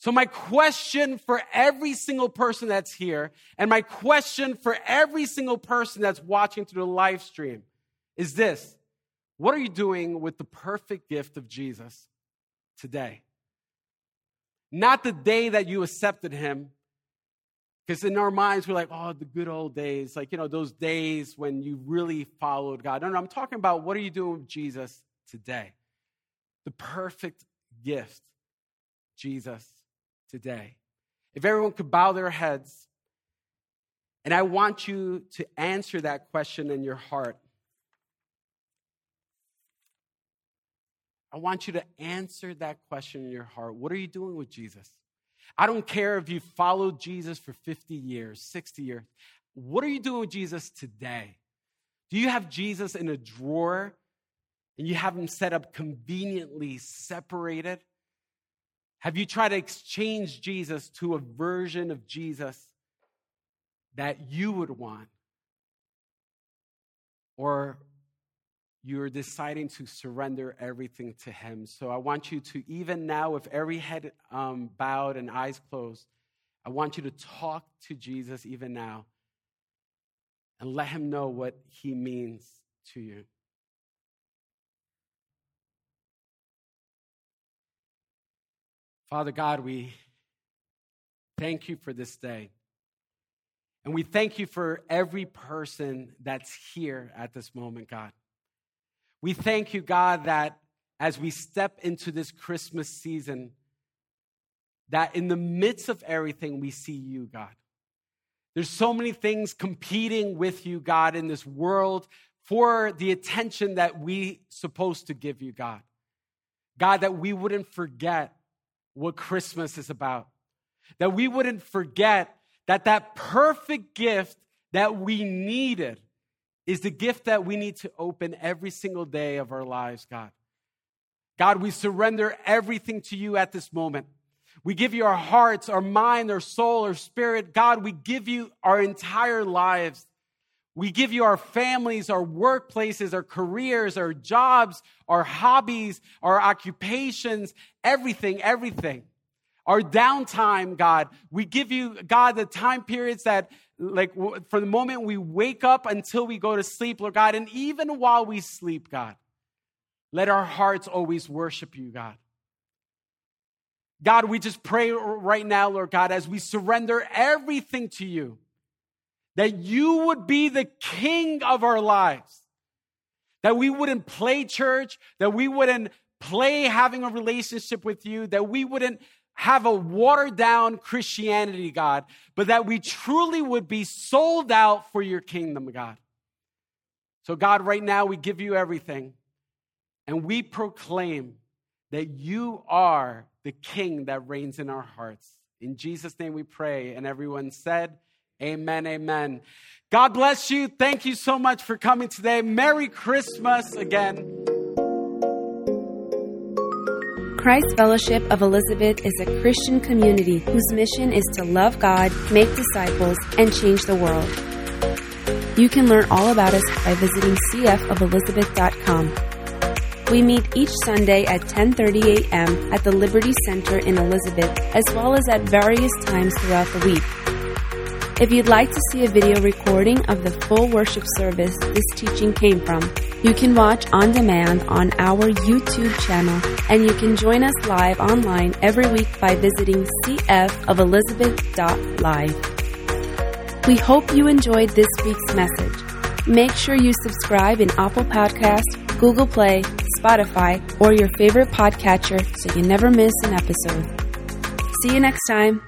So, my question for every single person that's here, and my question for every single person that's watching through the live stream is this What are you doing with the perfect gift of Jesus today? Not the day that you accepted him, because in our minds, we're like, oh, the good old days, like, you know, those days when you really followed God. No, no, I'm talking about what are you doing with Jesus today? The perfect gift, Jesus today. If everyone could bow their heads, and I want you to answer that question in your heart. I want you to answer that question in your heart. What are you doing with Jesus? I don't care if you followed Jesus for 50 years, 60 years. What are you doing with Jesus today? Do you have Jesus in a drawer and you have him set up conveniently separated? Have you tried to exchange Jesus to a version of Jesus that you would want? Or you're deciding to surrender everything to Him. So I want you to, even now, with every head um, bowed and eyes closed, I want you to talk to Jesus even now and let him know what he means to you. Father God, we thank you for this day. And we thank you for every person that's here at this moment, God. We thank you, God, that as we step into this Christmas season, that in the midst of everything, we see you, God. There's so many things competing with you, God, in this world for the attention that we supposed to give you, God. God, that we wouldn't forget what Christmas is about. That we wouldn't forget that that perfect gift that we needed is the gift that we need to open every single day of our lives, God. God, we surrender everything to you at this moment. We give you our hearts, our mind, our soul, our spirit. God, we give you our entire lives. We give you our families, our workplaces, our careers, our jobs, our hobbies, our occupations, everything, everything. Our downtime, God. We give you, God, the time periods that, like, for the moment we wake up until we go to sleep, Lord God, and even while we sleep, God, let our hearts always worship you, God. God, we just pray right now, Lord God, as we surrender everything to you that you would be the king of our lives. That we wouldn't play church, that we wouldn't play having a relationship with you, that we wouldn't have a watered down Christianity, God, but that we truly would be sold out for your kingdom, God. So, God, right now we give you everything and we proclaim that you are the king that reigns in our hearts. In Jesus' name we pray. And everyone said, Amen, amen. God bless you. Thank you so much for coming today. Merry Christmas again. Christ Fellowship of Elizabeth is a Christian community whose mission is to love God, make disciples, and change the world. You can learn all about us by visiting cfofelizabeth.com. We meet each Sunday at 10:30 a.m. at the Liberty Center in Elizabeth, as well as at various times throughout the week. If you'd like to see a video recording of the full worship service this teaching came from, you can watch on demand on our YouTube channel, and you can join us live online every week by visiting cfofelizabeth.live. We hope you enjoyed this week's message. Make sure you subscribe in Apple Podcast, Google Play, Spotify, or your favorite podcatcher so you never miss an episode. See you next time.